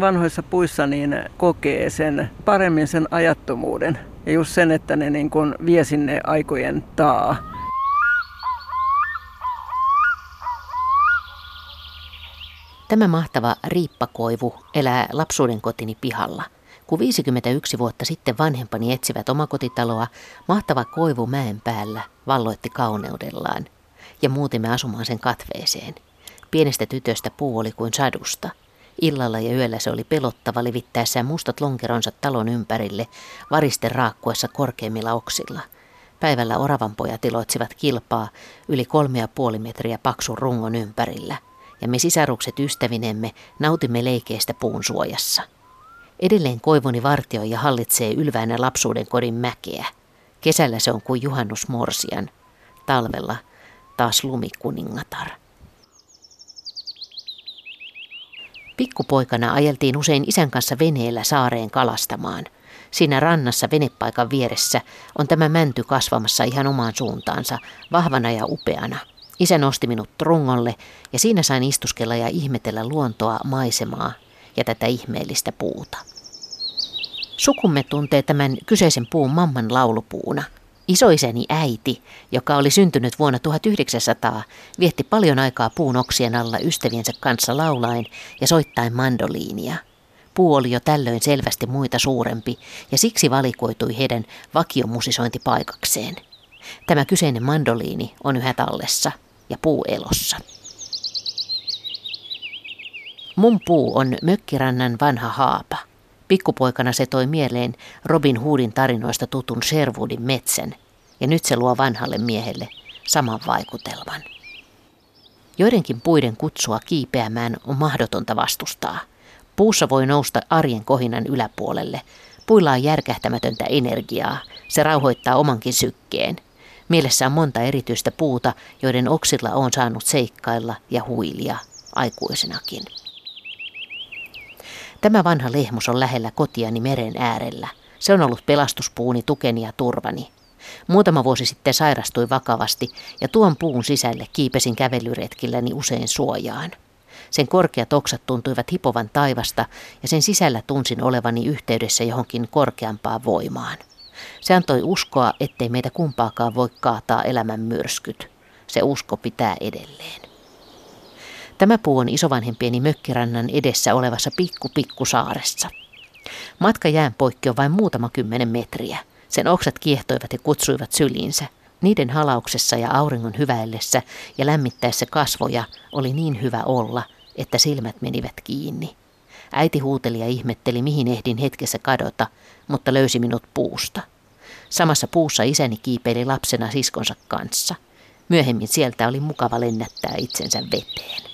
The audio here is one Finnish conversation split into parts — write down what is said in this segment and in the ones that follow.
vanhoissa puissa niin kokee sen paremmin sen ajattomuuden ja just sen, että ne niin kuin vie sinne aikojen taa. Tämä mahtava riippakoivu elää lapsuuden kotini pihalla. Kun 51 vuotta sitten vanhempani etsivät omakotitaloa, mahtava koivu mäen päällä valloitti kauneudellaan ja muutimme asumaan sen katveeseen. Pienestä tytöstä puu oli kuin sadusta. Illalla ja yöllä se oli pelottava levittäessään mustat lonkeronsa talon ympärille, varisten raakkuessa korkeimmilla oksilla. Päivällä oravanpojat iloitsivat kilpaa yli kolme ja puoli metriä paksun rungon ympärillä, ja me sisarukset ystävinemme nautimme leikeistä puun suojassa. Edelleen koivuni vartioi ja hallitsee ylväänä lapsuuden kodin mäkeä. Kesällä se on kuin juhannus morsian, talvella taas lumikuningatar. Pikkupoikana ajeltiin usein isän kanssa veneellä saareen kalastamaan. Siinä rannassa venepaikan vieressä on tämä mänty kasvamassa ihan omaan suuntaansa, vahvana ja upeana. Isä nosti minut trungolle ja siinä sain istuskella ja ihmetellä luontoa, maisemaa ja tätä ihmeellistä puuta. Sukumme tuntee tämän kyseisen puun mamman laulupuuna – Isoisäni äiti, joka oli syntynyt vuonna 1900, vietti paljon aikaa puun oksien alla ystäviensä kanssa laulaen ja soittaen mandoliinia. Puu oli jo tällöin selvästi muita suurempi ja siksi valikoitui heidän vakiomusisointipaikakseen. Tämä kyseinen mandoliini on yhä tallessa ja puu elossa. Mun puu on mökkirannan vanha haapa – Pikkupoikana se toi mieleen Robin Hoodin tarinoista tutun Sherwoodin metsän, ja nyt se luo vanhalle miehelle saman vaikutelman. Joidenkin puiden kutsua kiipeämään on mahdotonta vastustaa. Puussa voi nousta arjen kohinan yläpuolelle. Puilla on järkähtämätöntä energiaa. Se rauhoittaa omankin sykkeen. Mielessä on monta erityistä puuta, joiden oksilla on saanut seikkailla ja huilia aikuisenakin. Tämä vanha lehmus on lähellä kotiani meren äärellä. Se on ollut pelastuspuuni, tukeni ja turvani. Muutama vuosi sitten sairastui vakavasti ja tuon puun sisälle kiipesin kävelyretkilläni usein suojaan. Sen korkeat oksat tuntuivat hipovan taivasta ja sen sisällä tunsin olevani yhteydessä johonkin korkeampaan voimaan. Se antoi uskoa, ettei meitä kumpaakaan voi kaataa elämän myrskyt. Se usko pitää edelleen. Tämä puu on isovanhempieni mökkirannan edessä olevassa pikku pikku saaressa. Matka jään poikki on vain muutama kymmenen metriä. Sen oksat kiehtoivat ja kutsuivat syliinsä. Niiden halauksessa ja auringon hyväillessä ja lämmittäessä kasvoja oli niin hyvä olla, että silmät menivät kiinni. Äiti huuteli ja ihmetteli, mihin ehdin hetkessä kadota, mutta löysi minut puusta. Samassa puussa isäni kiipeili lapsena siskonsa kanssa. Myöhemmin sieltä oli mukava lennättää itsensä veteen.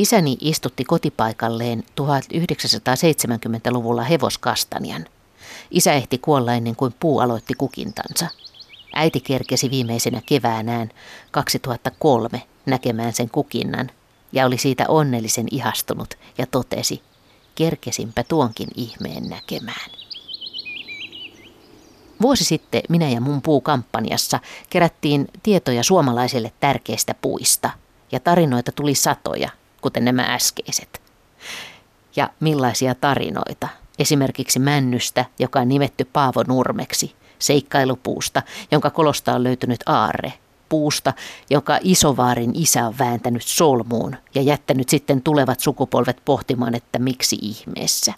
Isäni istutti kotipaikalleen 1970-luvulla hevoskastanjan. Isä ehti kuolla ennen kuin puu aloitti kukintansa. Äiti kerkesi viimeisenä keväänään 2003 näkemään sen kukinnan ja oli siitä onnellisen ihastunut ja totesi, kerkesinpä tuonkin ihmeen näkemään. Vuosi sitten minä ja mun puukampanjassa kerättiin tietoja suomalaisille tärkeistä puista ja tarinoita tuli satoja kuten nämä äskeiset. Ja millaisia tarinoita, esimerkiksi männystä, joka on nimetty Paavo Nurmeksi, seikkailupuusta, jonka kolosta on löytynyt aarre, puusta, jonka isovaarin isä on vääntänyt solmuun ja jättänyt sitten tulevat sukupolvet pohtimaan, että miksi ihmeessä.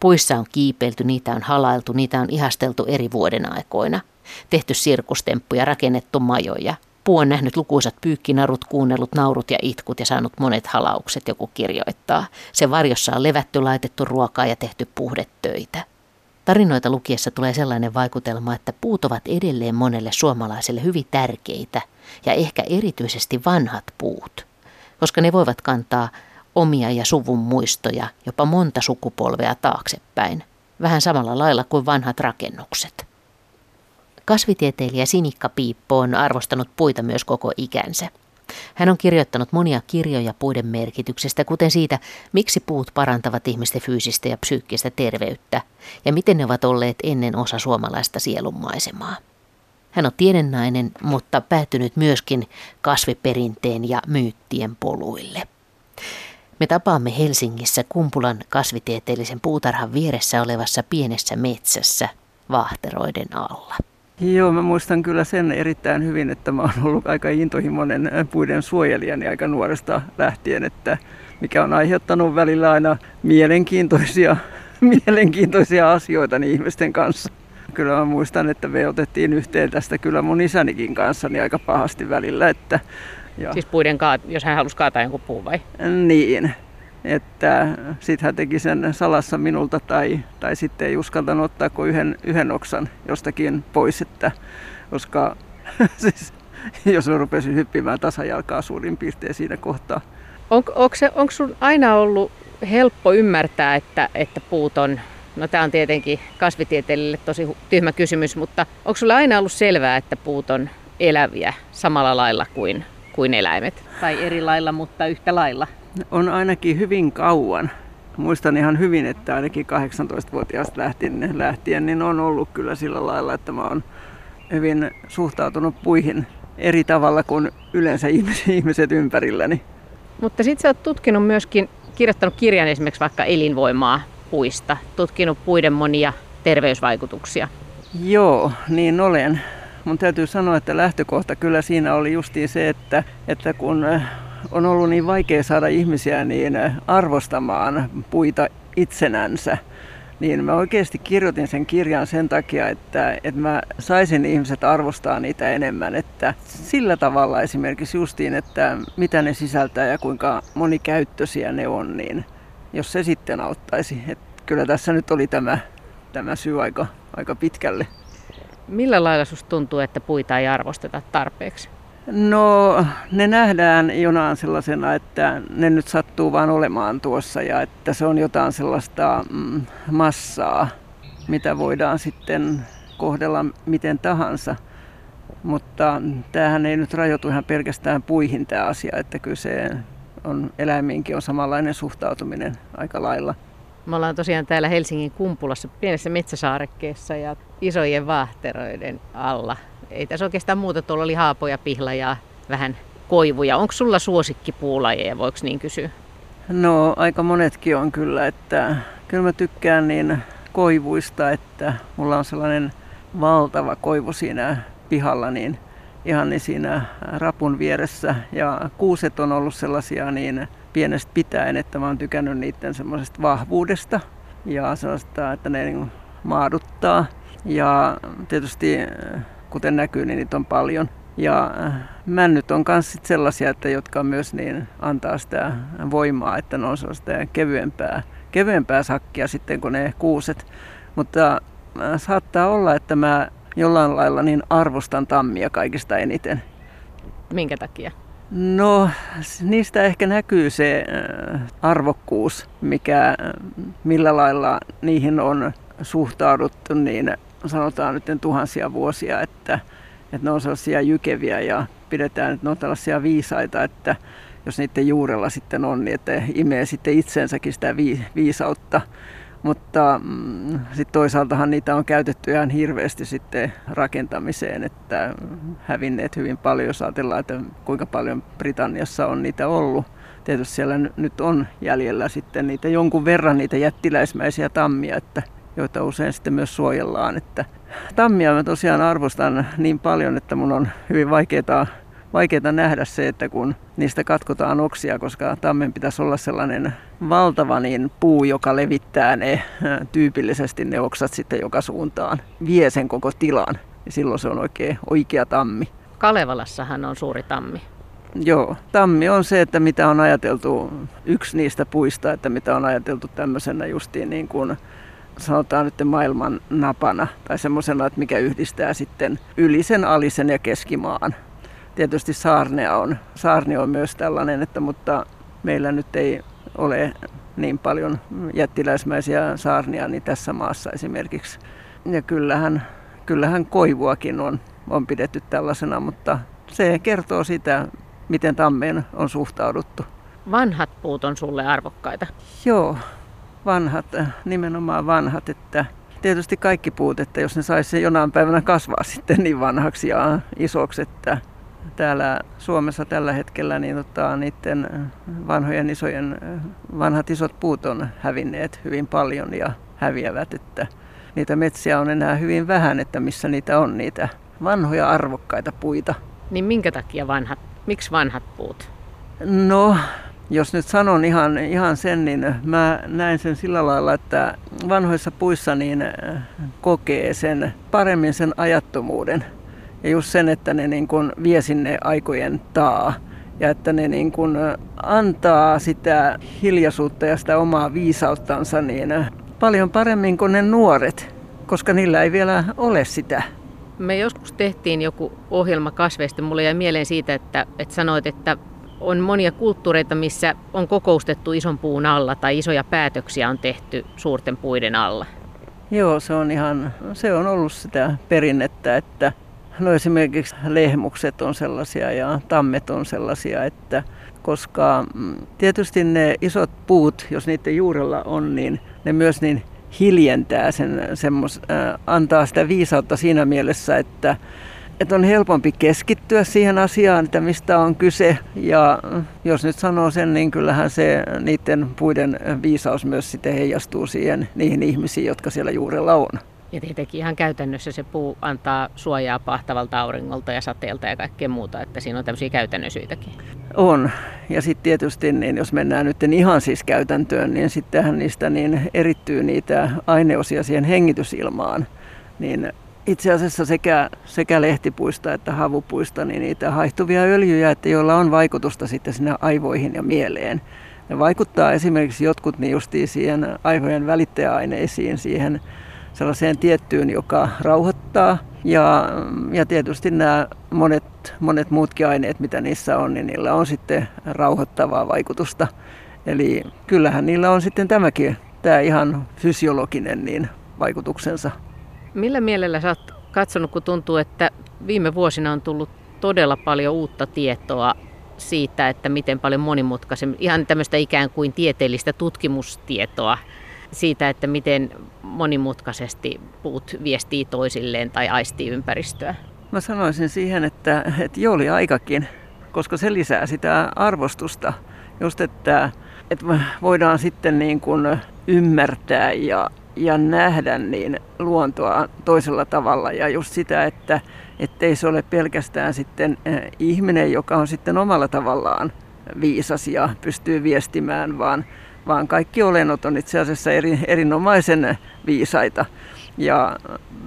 Puissa on kiipeilty, niitä on halailtu, niitä on ihasteltu eri vuoden aikoina, tehty sirkustemppuja, rakennettu majoja, Puu on nähnyt lukuisat pyykkinarut, kuunnellut naurut ja itkut ja saanut monet halaukset, joku kirjoittaa. Se varjossa on levätty, laitettu ruokaa ja tehty puhdetöitä. Tarinoita lukiessa tulee sellainen vaikutelma, että puut ovat edelleen monelle suomalaiselle hyvin tärkeitä ja ehkä erityisesti vanhat puut, koska ne voivat kantaa omia ja suvun muistoja jopa monta sukupolvea taaksepäin, vähän samalla lailla kuin vanhat rakennukset. Kasvitieteilijä Sinikka Piippo on arvostanut puita myös koko ikänsä. Hän on kirjoittanut monia kirjoja puiden merkityksestä, kuten siitä, miksi puut parantavat ihmisten fyysistä ja psyykkistä terveyttä ja miten ne ovat olleet ennen osa suomalaista sielunmaisemaa. Hän on tiedennainen, mutta päätynyt myöskin kasviperinteen ja myyttien poluille. Me tapaamme Helsingissä Kumpulan kasvitieteellisen puutarhan vieressä olevassa pienessä metsässä vaahteroiden alla. Joo, mä muistan kyllä sen erittäin hyvin, että mä oon ollut aika intohimoinen puiden suojelijani aika nuoresta lähtien, että mikä on aiheuttanut välillä aina mielenkiintoisia, mielenkiintoisia asioita niin ihmisten kanssa. Kyllä mä muistan, että me otettiin yhteen tästä kyllä mun isänikin kanssa niin aika pahasti välillä. Että, ja... Siis puiden kaat, jos hän halusi kaataa jonkun puun vai? Niin, että sitten hän teki sen salassa minulta tai, tai sitten ei uskaltanut ottaa kuin yhden, yhden oksan jostakin pois, että, koska siis, jos mä rupesin hyppimään tasajalkaa suurin piirtein siinä kohtaa. On, onko, se, onko sun aina ollut helppo ymmärtää, että, että puut on, no tämä on tietenkin kasvitieteellille tosi tyhmä kysymys, mutta onko sulla aina ollut selvää, että puut on eläviä samalla lailla kuin, kuin eläimet? Tai eri lailla, mutta yhtä lailla? On ainakin hyvin kauan. Muistan ihan hyvin, että ainakin 18-vuotiaasta lähtien, lähtien niin on ollut kyllä sillä lailla, että mä oon hyvin suhtautunut puihin eri tavalla kuin yleensä ihmiset ympärilläni. Mutta sitten sä oot tutkinut myöskin, kirjoittanut kirjan esimerkiksi vaikka elinvoimaa puista, tutkinut puiden monia terveysvaikutuksia. Joo, niin olen. Mun täytyy sanoa, että lähtökohta kyllä siinä oli justiin se, että, että kun on ollut niin vaikea saada ihmisiä niin arvostamaan puita itsenänsä, niin mä oikeasti kirjoitin sen kirjan sen takia, että, että mä saisin ihmiset arvostaa niitä enemmän. Että sillä tavalla esimerkiksi justiin, että mitä ne sisältää ja kuinka monikäyttöisiä ne on, niin jos se sitten auttaisi. Että kyllä tässä nyt oli tämä, tämä syy aika, aika pitkälle. Millä lailla susta tuntuu, että puita ei arvosteta tarpeeksi? No ne nähdään jonain sellaisena, että ne nyt sattuu vaan olemaan tuossa ja että se on jotain sellaista mm, massaa, mitä voidaan sitten kohdella miten tahansa. Mutta tämähän ei nyt rajoitu ihan pelkästään puihin tämä asia, että kyllä se on, eläimiinkin on samanlainen suhtautuminen aika lailla. Me ollaan tosiaan täällä Helsingin Kumpulassa pienessä metsäsaarekkeessa ja isojen vaahteroiden alla ei tässä oikeastaan muuta, tuolla oli haapoja, pihla ja vähän koivuja. Onko sulla suosikkipuulajeja, voiko niin kysyä? No aika monetkin on kyllä, että kyllä mä tykkään niin koivuista, että mulla on sellainen valtava koivu siinä pihalla, niin ihan niin siinä rapun vieressä. Ja kuuset on ollut sellaisia niin pienestä pitäen, että mä oon tykännyt niiden semmoisesta vahvuudesta ja sellaista, että ne niin maaduttaa. Ja tietysti kuten näkyy, niin niitä on paljon. Ja äh, männyt on myös sellaisia, että jotka myös niin antaa sitä voimaa, että ne on sellaista kevyempää, kevyempää sakkia sitten kuin ne kuuset. Mutta äh, saattaa olla, että mä jollain lailla niin arvostan tammia kaikista eniten. Minkä takia? No, niistä ehkä näkyy se äh, arvokkuus, mikä, millä lailla niihin on suhtauduttu niin sanotaan nyt tuhansia vuosia, että, että ne on sellaisia jykeviä ja pidetään, että ne on tällaisia viisaita, että jos niiden juurella sitten on, niin että imee sitten itsensäkin sitä viisautta. Mutta mm, sitten toisaaltahan niitä on käytetty ihan hirveästi sitten rakentamiseen, että hävinneet hyvin paljon, jos ajatellaan, että kuinka paljon Britanniassa on niitä ollut. Tietysti siellä nyt on jäljellä sitten niitä jonkun verran niitä jättiläismäisiä tammia, että joita usein sitten myös suojellaan. Että tammia mä tosiaan arvostan niin paljon, että mun on hyvin vaikeaa vaikeaa nähdä se, että kun niistä katkotaan oksia, koska tammen pitäisi olla sellainen valtava niin puu, joka levittää ne tyypillisesti ne oksat sitten joka suuntaan, vie sen koko tilan. Ja silloin se on oikein oikea tammi. Kalevalassahan on suuri tammi. Joo, tammi on se, että mitä on ajateltu, yksi niistä puista, että mitä on ajateltu tämmöisenä justiin niin kuin sanotaan nyt maailman napana tai semmoisena, että mikä yhdistää sitten ylisen, alisen ja keskimaan. Tietysti saarnea on, saarni on myös tällainen, että, mutta meillä nyt ei ole niin paljon jättiläismäisiä saarnia niin tässä maassa esimerkiksi. Ja kyllähän, kyllähän koivuakin on, on pidetty tällaisena, mutta se kertoo sitä, miten tammeen on suhtauduttu. Vanhat puut on sulle arvokkaita? Joo, vanhat, äh, nimenomaan vanhat, että tietysti kaikki puut, että jos ne saisi jonain päivänä kasvaa sitten niin vanhaksi ja isoksi, että täällä Suomessa tällä hetkellä niin tota, niiden vanhojen isojen, vanhat isot puut on hävinneet hyvin paljon ja häviävät, että niitä metsiä on enää hyvin vähän, että missä niitä on niitä vanhoja arvokkaita puita. Niin minkä takia vanhat, miksi vanhat puut? No, jos nyt sanon ihan, ihan sen, niin mä näen sen sillä lailla, että vanhoissa puissa niin äh, kokee sen paremmin sen ajattomuuden. Ja just sen, että ne niin kuin vie sinne aikojen taa. Ja että ne niin kuin äh, antaa sitä hiljaisuutta ja sitä omaa viisauttansa niin äh, paljon paremmin kuin ne nuoret, koska niillä ei vielä ole sitä. Me joskus tehtiin joku ohjelma kasveista. Mulle jäi mieleen siitä, että, että sanoit, että on monia kulttuureita, missä on kokoustettu ison puun alla tai isoja päätöksiä on tehty suurten puiden alla. Joo, se on ihan, se on ollut sitä perinnettä, että no esimerkiksi lehmukset on sellaisia ja tammet on sellaisia, että koska mm, tietysti ne isot puut, jos niiden juurella on, niin ne myös niin hiljentää sen, semmos, äh, antaa sitä viisautta siinä mielessä, että että on helpompi keskittyä siihen asiaan, että mistä on kyse. Ja jos nyt sanoo sen, niin kyllähän se niiden puiden viisaus myös sitten heijastuu siihen niihin ihmisiin, jotka siellä juurella on. Ja tietenkin ihan käytännössä se puu antaa suojaa pahtavalta auringolta ja sateelta ja kaikkea muuta, että siinä on tämmöisiä käytännön syitäkin. On. Ja sitten tietysti, niin jos mennään nyt ihan siis käytäntöön, niin sittenhän niistä niin erittyy niitä aineosia siihen hengitysilmaan. Niin itse asiassa sekä, sekä lehtipuista että havupuista niin niitä haihtuvia öljyjä, että joilla on vaikutusta sitten sinne aivoihin ja mieleen. Ne vaikuttaa esimerkiksi jotkut niin justiin siihen aivojen välittäjäaineisiin, siihen sellaiseen tiettyyn, joka rauhoittaa. Ja, ja tietysti nämä monet, monet muutkin aineet, mitä niissä on, niin niillä on sitten rauhoittavaa vaikutusta. Eli kyllähän niillä on sitten tämäkin, tämä ihan fysiologinen niin vaikutuksensa. Millä mielellä sä oot katsonut, kun tuntuu, että viime vuosina on tullut todella paljon uutta tietoa siitä, että miten paljon monimutkaisen, ihan tämmöistä ikään kuin tieteellistä tutkimustietoa siitä, että miten monimutkaisesti puut viestii toisilleen tai aistii ympäristöä? Mä sanoisin siihen, että, että jo oli aikakin, koska se lisää sitä arvostusta. Just, että, että voidaan sitten niin kuin ymmärtää ja ja nähdä niin luontoa toisella tavalla ja just sitä, että ettei se ole pelkästään sitten eh, ihminen, joka on sitten omalla tavallaan viisas ja pystyy viestimään, vaan, vaan kaikki olennot on itse asiassa eri, erinomaisen viisaita. Ja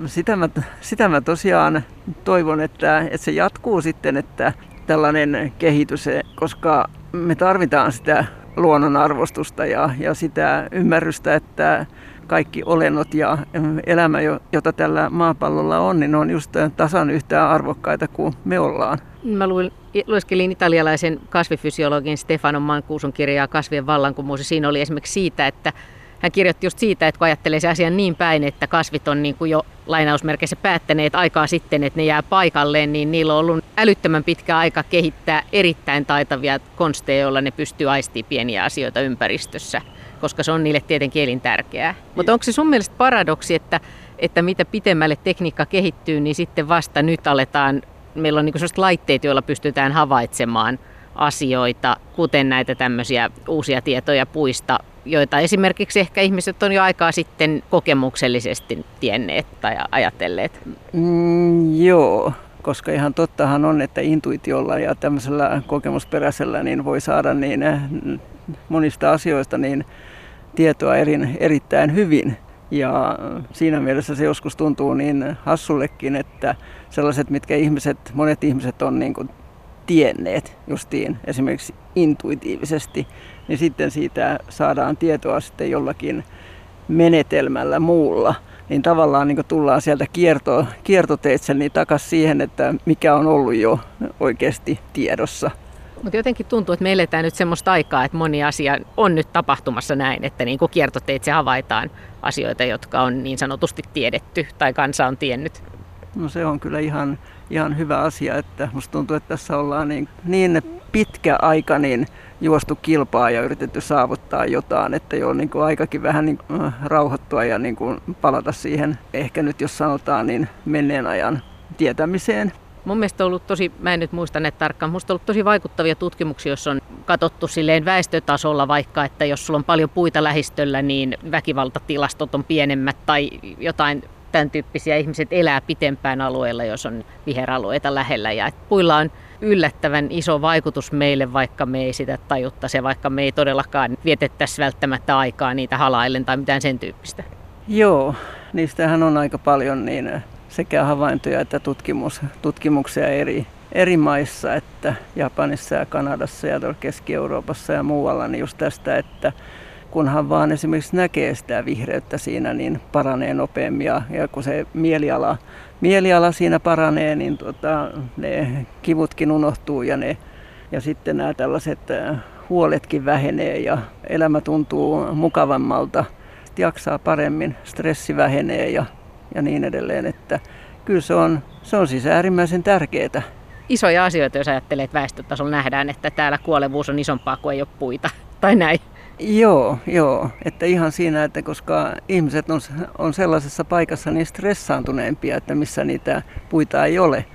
sitä mä, sitä mä tosiaan toivon, että, että se jatkuu sitten, että tällainen kehitys, koska me tarvitaan sitä luonnon arvostusta ja, ja sitä ymmärrystä, että kaikki olennot ja elämä, jota tällä maapallolla on, niin on just tasan yhtään arvokkaita kuin me ollaan. Mä luin, lueskelin italialaisen kasvifysiologin Stefano Mancuson kirjaa Kasvien vallankumous. Siinä oli esimerkiksi siitä, että hän kirjoitti just siitä, että kun ajattelee se asian niin päin, että kasvit on niin kuin jo lainausmerkeissä päättäneet aikaa sitten, että ne jää paikalleen, niin niillä on ollut älyttömän pitkä aika kehittää erittäin taitavia konsteja, joilla ne pystyy aistimaan pieniä asioita ympäristössä koska se on niille tietenkin elintärkeää. Mutta onko se sun mielestä paradoksi, että, että mitä pitemmälle tekniikka kehittyy, niin sitten vasta nyt aletaan, meillä on niin sellaiset laitteet, joilla pystytään havaitsemaan asioita, kuten näitä tämmöisiä uusia tietoja puista, joita esimerkiksi ehkä ihmiset on jo aikaa sitten kokemuksellisesti tienneet tai ajatelleet? Mm, joo, koska ihan tottahan on, että intuitiolla ja tämmöisellä kokemusperäisellä niin voi saada niin monista asioista niin tietoa erin, erittäin hyvin. Ja siinä mielessä se joskus tuntuu niin hassullekin, että sellaiset, mitkä ihmiset, monet ihmiset on niin kuin tienneet justiin esimerkiksi intuitiivisesti, niin sitten siitä saadaan tietoa sitten jollakin menetelmällä muulla, niin tavallaan niin tullaan sieltä kierto, kiertoteitse niin takaisin siihen, että mikä on ollut jo oikeasti tiedossa. Mutta jotenkin tuntuu, että me eletään nyt semmoista aikaa, että moni asia on nyt tapahtumassa näin, että niin kuin kiertoteitse havaitaan asioita, jotka on niin sanotusti tiedetty tai kansa on tiennyt. No se on kyllä ihan, ihan hyvä asia, että musta tuntuu, että tässä ollaan niin, niin pitkä aika niin juostu kilpaa ja yritetty saavuttaa jotain, että jo niin kuin aikakin vähän niin kuin rauhoittua ja niin kuin palata siihen, ehkä nyt jos sanotaan, niin menneen ajan tietämiseen Mun mielestä on ollut tosi, mä en nyt muista ne tarkkaan, musta on ollut tosi vaikuttavia tutkimuksia, jos on katsottu silleen väestötasolla vaikka, että jos sulla on paljon puita lähistöllä, niin väkivaltatilastot on pienemmät tai jotain tämän tyyppisiä ihmiset elää pitempään alueella, jos on viheralueita lähellä. Ja puilla on yllättävän iso vaikutus meille, vaikka me ei sitä tajuttaisi ja vaikka me ei todellakaan vietettäisi välttämättä aikaa niitä halaillen tai mitään sen tyyppistä. Joo, niistähän on aika paljon niin sekä havaintoja että tutkimus, tutkimuksia eri, eri maissa, että Japanissa ja Kanadassa ja Keski-Euroopassa ja muualla, niin just tästä, että kunhan vaan esimerkiksi näkee sitä vihreyttä siinä, niin paranee nopeammin ja, ja kun se mieliala, mieliala siinä paranee, niin tota, ne kivutkin unohtuu ja, ne, ja sitten nämä tällaiset äh, huoletkin vähenee ja elämä tuntuu mukavammalta, jaksaa paremmin, stressi vähenee ja, ja niin edelleen, että kyllä se on, se on siis äärimmäisen tärkeää. Isoja asioita, jos ajattelee, että väestötasolla nähdään, että täällä kuolevuus on isompaa kuin ei ole puita tai näin. Joo, joo. Että ihan siinä, että koska ihmiset on, on sellaisessa paikassa niin stressaantuneempia, että missä niitä puita ei ole.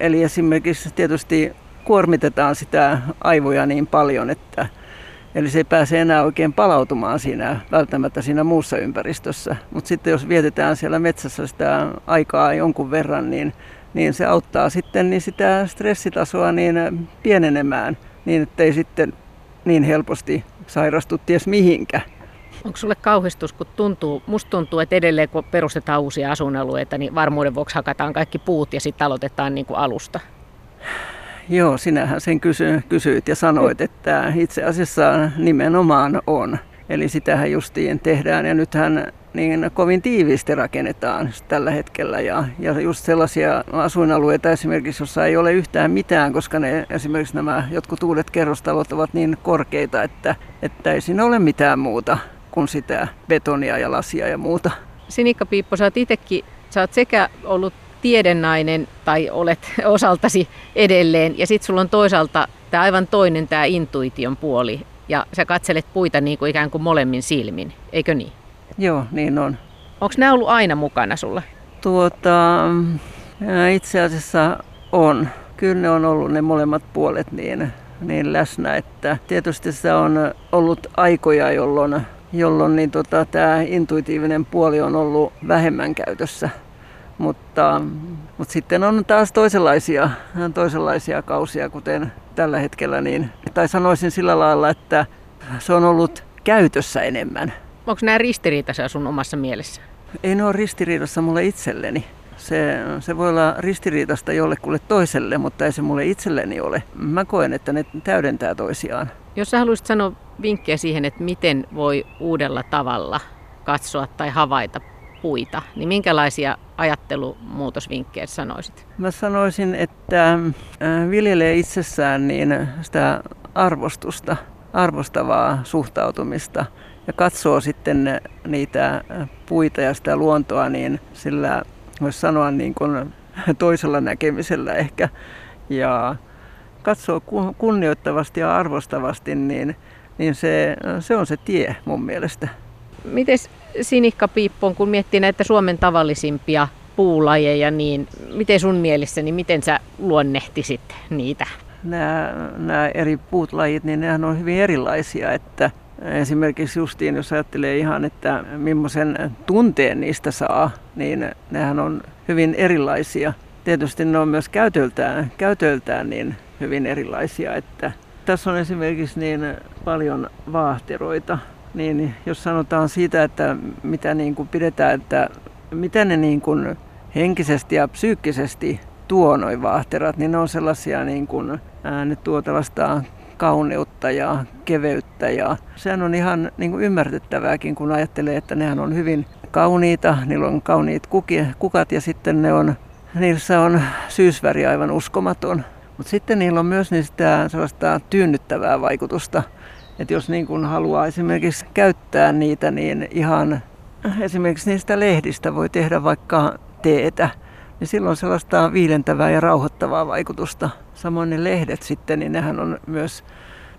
Eli esimerkiksi tietysti kuormitetaan sitä aivoja niin paljon, että Eli se ei pääse enää oikein palautumaan siinä, välttämättä siinä muussa ympäristössä. Mutta sitten jos vietetään siellä metsässä sitä aikaa jonkun verran, niin, niin se auttaa sitten niin sitä stressitasoa niin pienenemään, niin ettei sitten niin helposti sairastu ties mihinkä. Onko sulle kauhistus, kun tuntuu, musta tuntuu, että edelleen kun perustetaan uusia asuinalueita, niin varmuuden vuoksi hakataan kaikki puut ja sitten aloitetaan niin kuin alusta? Joo, sinähän sen kysy, kysyit ja sanoit, että itse asiassa nimenomaan on. Eli sitähän justiin tehdään ja nythän niin kovin tiiviisti rakennetaan tällä hetkellä. Ja, ja just sellaisia asuinalueita esimerkiksi, jossa ei ole yhtään mitään, koska ne, esimerkiksi nämä jotkut uudet kerrostalot ovat niin korkeita, että, että ei siinä ole mitään muuta kuin sitä betonia ja lasia ja muuta. Sinikka Piippo, sä oot itsekin, sä oot sekä ollut tiedennainen tai olet osaltasi edelleen ja sitten sulla on toisaalta tämä aivan toinen tämä intuition puoli ja sä katselet puita niin kuin ikään kuin molemmin silmin, eikö niin? Joo, niin on. Onko nämä ollut aina mukana sulla? Tuota, itse asiassa on. Kyllä ne on ollut ne molemmat puolet niin, niin läsnä, että tietysti se on ollut aikoja, jolloin, jolloin niin tota, tämä intuitiivinen puoli on ollut vähemmän käytössä. Mutta, mutta sitten on taas toisenlaisia, toisenlaisia kausia, kuten tällä hetkellä. Niin, tai sanoisin sillä lailla, että se on ollut käytössä enemmän. Onko nämä ristiriitaisia sun omassa mielessä? Ei ne ole ristiriidassa mulle itselleni. Se, se voi olla ristiriitasta jollekulle toiselle, mutta ei se mulle itselleni ole. Mä koen, että ne täydentää toisiaan. Jos sä haluaisit sanoa vinkkejä siihen, että miten voi uudella tavalla katsoa tai havaita puita, niin minkälaisia ajattelumuutosvinkkejä sanoisit? Mä sanoisin, että äh, viljelee itsessään niin sitä arvostusta, arvostavaa suhtautumista ja katsoo sitten niitä puita ja sitä luontoa, niin sillä voisi sanoa niin kuin toisella näkemisellä ehkä. Ja katsoo kunnioittavasti ja arvostavasti, niin, niin se, se on se tie mun mielestä. Miten Sinikka Piippoon, kun miettii näitä Suomen tavallisimpia puulajeja, niin miten sun mielessä, niin miten sä luonnehtisit niitä? Nämä, nämä eri puutlajit, niin nehän on hyvin erilaisia, että Esimerkiksi justiin, jos ajattelee ihan, että millaisen tunteen niistä saa, niin nehän on hyvin erilaisia. Tietysti ne on myös käytöltään, käytöltään niin hyvin erilaisia, että tässä on esimerkiksi niin paljon vaahteroita, niin jos sanotaan siitä, että mitä niin kuin pidetään, että mitä ne niin kuin henkisesti ja psyykkisesti tuo noin vaahterat, niin ne on sellaisia niin kuin, ää, ne tuo tällaista kauneutta ja keveyttä. Ja sehän on ihan niin kuin ymmärrettävääkin, kun ajattelee, että nehän on hyvin kauniita, niillä on kauniit kukat ja sitten ne on, niissä on syysväri aivan uskomaton. Mutta sitten niillä on myös niistä sellaista tyynnyttävää vaikutusta, että jos niin kuin haluaa esimerkiksi käyttää niitä, niin ihan esimerkiksi niistä lehdistä voi tehdä vaikka teetä, niin silloin sellaista viilentävää ja rauhoittavaa vaikutusta. Samoin ne lehdet sitten, niin nehän on myös,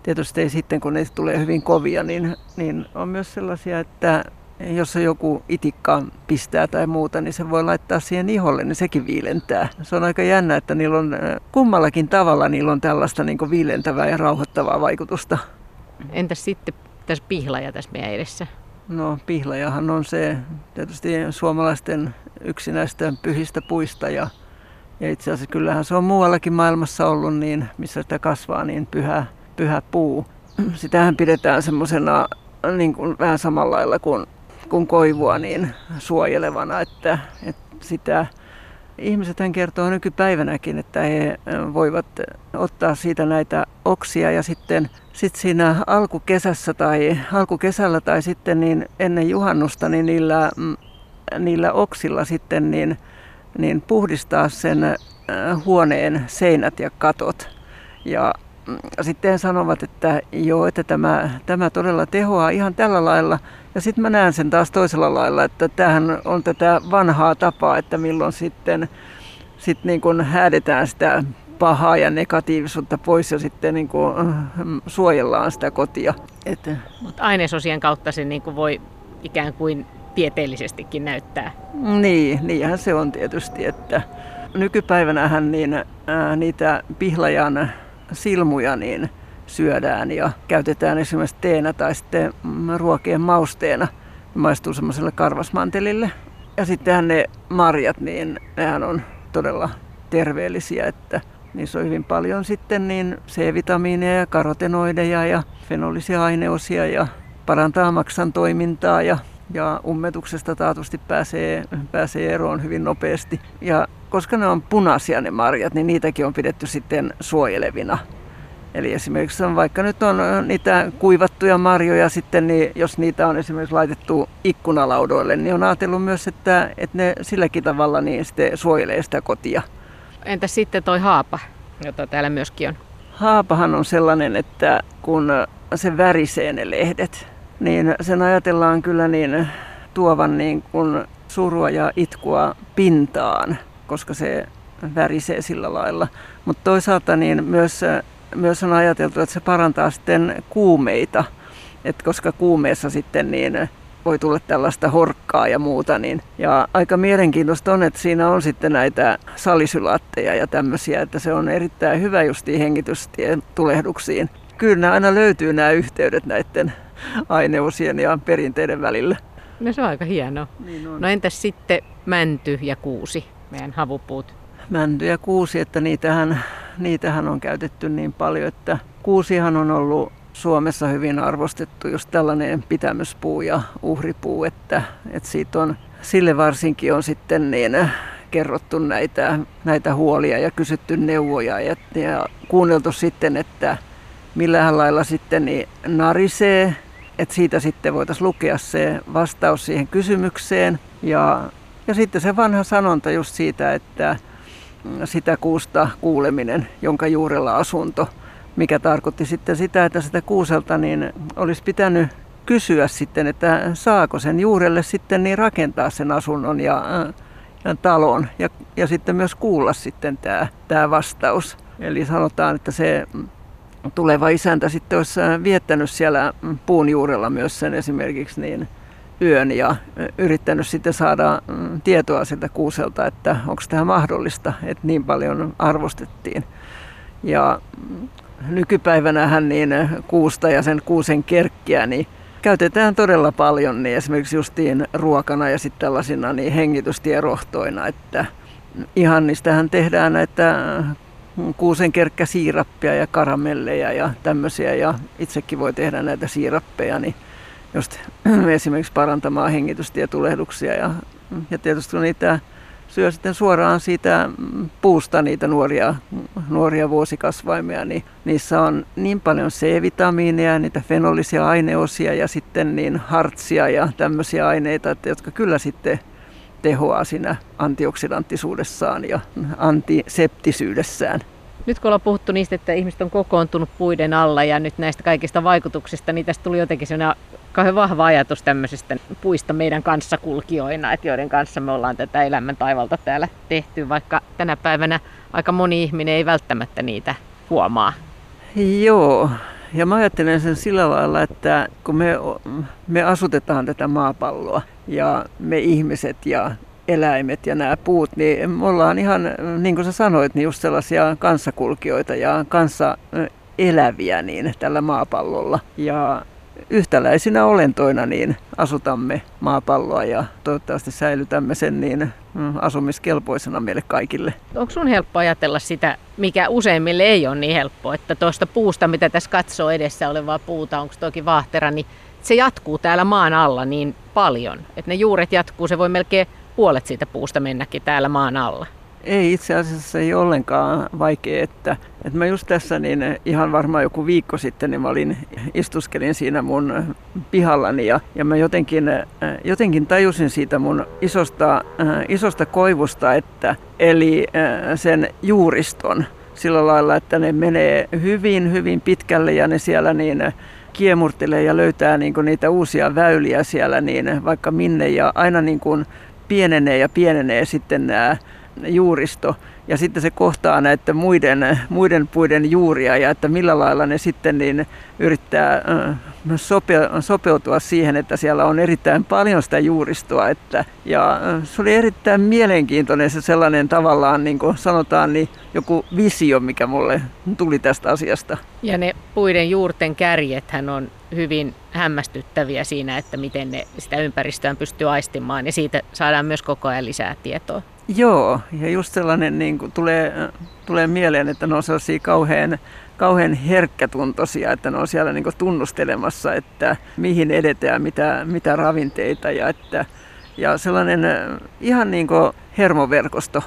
tietysti ei sitten kun ne tulee hyvin kovia, niin, niin on myös sellaisia, että jos se joku itikka pistää tai muuta, niin se voi laittaa siihen iholle, niin sekin viilentää. Se on aika jännä, että niillä on kummallakin tavalla niillä on tällaista niin viilentävää ja rauhoittavaa vaikutusta. Entäs sitten tässä pihlaja tässä meidän edessä? No pihlajahan on se tietysti suomalaisten yksi näistä pyhistä puista ja, ja itse asiassa kyllähän se on muuallakin maailmassa ollut niin, missä sitä kasvaa, niin pyhä, pyhä puu. Sitähän pidetään semmoisena niin kuin vähän samalla lailla kuin, kuin koivua niin suojelevana, että, että sitä Ihmiset kertoo nykypäivänäkin, että he voivat ottaa siitä näitä oksia ja sitten sit siinä alkukesässä tai alkukesällä tai sitten niin ennen juhannusta niin niillä, mm, niillä oksilla sitten niin, niin puhdistaa sen huoneen seinät ja katot. Ja mm, sitten sanovat, että joo, että tämä, tämä todella tehoaa ihan tällä lailla. Ja sitten mä näen sen taas toisella lailla, että tämähän on tätä vanhaa tapaa, että milloin sitten sit niin kun häädetään sitä pahaa ja negatiivisuutta pois ja sitten niin kuin äh, suojellaan sitä kotia. Mutta ainesosien kautta se niin kuin voi ikään kuin tieteellisestikin näyttää. Niin, niinhän se on tietysti, että nykypäivänähän niin, ää, äh, niitä pihlajan silmuja niin syödään ja käytetään esimerkiksi teenä tai sitten mm, ruokien mausteena. Ne maistuu semmoiselle karvasmantelille. Ja sittenhän ne marjat, niin nehän on todella terveellisiä, että niissä on hyvin paljon sitten niin C-vitamiineja ja karotenoideja ja fenolisia aineosia ja parantaa maksan toimintaa ja, ja ummetuksesta taatusti pääsee, pääsee eroon hyvin nopeasti. Ja koska ne on punaisia ne marjat, niin niitäkin on pidetty sitten suojelevina. Eli esimerkiksi on, vaikka nyt on niitä kuivattuja marjoja sitten, niin jos niitä on esimerkiksi laitettu ikkunalaudoille, niin on ajatellut myös, että, että ne silläkin tavalla niin sitten suojelee sitä kotia. Entä sitten toi haapa, jota täällä myöskin on? Haapahan on sellainen, että kun se värisee ne lehdet, niin sen ajatellaan kyllä niin tuovan niin kuin surua ja itkua pintaan, koska se värisee sillä lailla. Mutta toisaalta niin myös myös on ajateltu, että se parantaa sitten kuumeita, Et koska kuumeessa sitten niin voi tulla tällaista horkkaa ja muuta. Niin, ja aika mielenkiintoista on, että siinä on sitten näitä salisylaatteja ja tämmöisiä, että se on erittäin hyvä justi hengitystien tulehduksiin. Kyllä nämä aina löytyy nämä yhteydet näiden aineosien ja perinteiden välillä. No se on aika hienoa. Niin on. No entäs sitten mänty ja kuusi, meidän havupuut? Mänty ja kuusi, että niitähän niitähän on käytetty niin paljon, että kuusihan on ollut Suomessa hyvin arvostettu just tällainen pitämyspuu ja uhripuu, että, että siitä on, sille varsinkin on sitten niin kerrottu näitä, näitä huolia ja kysytty neuvoja ja, ja kuunneltu sitten, että millähän lailla sitten niin narisee, että siitä sitten voitaisiin lukea se vastaus siihen kysymykseen. Ja, ja sitten se vanha sanonta just siitä, että sitä kuusta kuuleminen, jonka juurella asunto, mikä tarkoitti sitten sitä, että sitä kuuselta niin olisi pitänyt kysyä sitten, että saako sen juurelle sitten niin rakentaa sen asunnon ja, ja talon ja, ja sitten myös kuulla sitten tämä, tämä vastaus. Eli sanotaan, että se tuleva isäntä sitten olisi viettänyt siellä puun juurella myös sen esimerkiksi niin yön ja yrittänyt sitten saada tietoa siltä kuuselta, että onko tämä mahdollista, että niin paljon arvostettiin. Ja nykypäivänähän niin kuusta ja sen kuusen kerkkiä niin käytetään todella paljon niin esimerkiksi justiin ruokana ja sitten tällaisina niin hengitystierohtoina, että ihan niistähän tehdään näitä mm, kuusen siirappia ja karamelleja ja tämmöisiä. Ja itsekin voi tehdä näitä siirappeja, niin just esimerkiksi parantamaan hengitystietulehduksia ja, ja tietysti niitä syö sitten suoraan siitä puusta niitä nuoria, nuoria vuosikasvaimia, niin niissä on niin paljon C-vitamiineja, niitä fenolisia aineosia ja sitten niin hartsia ja tämmöisiä aineita, että, jotka kyllä sitten tehoaa siinä antioksidanttisuudessaan ja antiseptisyydessään. Nyt kun ollaan puhuttu niistä, että ihmiset on kokoontunut puiden alla ja nyt näistä kaikista vaikutuksista, niin tästä tuli jotenkin sellainen kauhean vahva ajatus tämmöisestä puista meidän kanssakulkijoina, että joiden kanssa me ollaan tätä elämän taivalta täällä tehty, vaikka tänä päivänä aika moni ihminen ei välttämättä niitä huomaa. Joo, ja mä ajattelen sen sillä lailla, että kun me, me asutetaan tätä maapalloa ja me ihmiset ja eläimet ja nämä puut, niin me ollaan ihan, niin kuin sä sanoit, niin just sellaisia kanssakulkijoita ja kanssa eläviä niin tällä maapallolla. Ja yhtäläisinä olentoina niin asutamme maapalloa ja toivottavasti säilytämme sen niin mm, asumiskelpoisena meille kaikille. Onko sun helppo ajatella sitä, mikä useimmille ei ole niin helppo, että tuosta puusta, mitä tässä katsoo edessä olevaa puuta, onko toki vaahtera, niin se jatkuu täällä maan alla niin paljon, että ne juuret jatkuu, se voi melkein puolet siitä puusta mennäkin täällä maan alla. Ei itse asiassa ei ollenkaan vaikea, että, että mä just tässä niin ihan varmaan joku viikko sitten niin mä olin, istuskelin siinä mun pihallani ja, ja mä jotenkin, jotenkin tajusin siitä mun isosta, isosta koivusta, että eli sen juuriston sillä lailla, että ne menee hyvin, hyvin pitkälle ja ne siellä niin kiemurtelee ja löytää niin niitä uusia väyliä siellä niin vaikka minne ja aina niin kuin pienenee ja pienenee sitten nämä juuristo ja sitten se kohtaa näiden muiden, muiden puiden juuria ja että millä lailla ne sitten niin yrittää sope, sopeutua siihen, että siellä on erittäin paljon sitä juuristoa. Että, ja se oli erittäin mielenkiintoinen se sellainen tavallaan, niin kuin sanotaan, niin joku visio, mikä mulle tuli tästä asiasta. Ja ne puiden juurten kärjethän on hyvin hämmästyttäviä siinä, että miten ne sitä ympäristöä pystyy aistimaan ja siitä saadaan myös koko ajan lisää tietoa. Joo, ja just sellainen niin kuin tulee, tulee mieleen, että ne on sellaisia kauhean, kauhean herkkätuntoisia, että ne on siellä niin kuin tunnustelemassa, että mihin edetään, mitä, mitä ravinteita ja, että, ja sellainen ihan niin kuin hermoverkosto.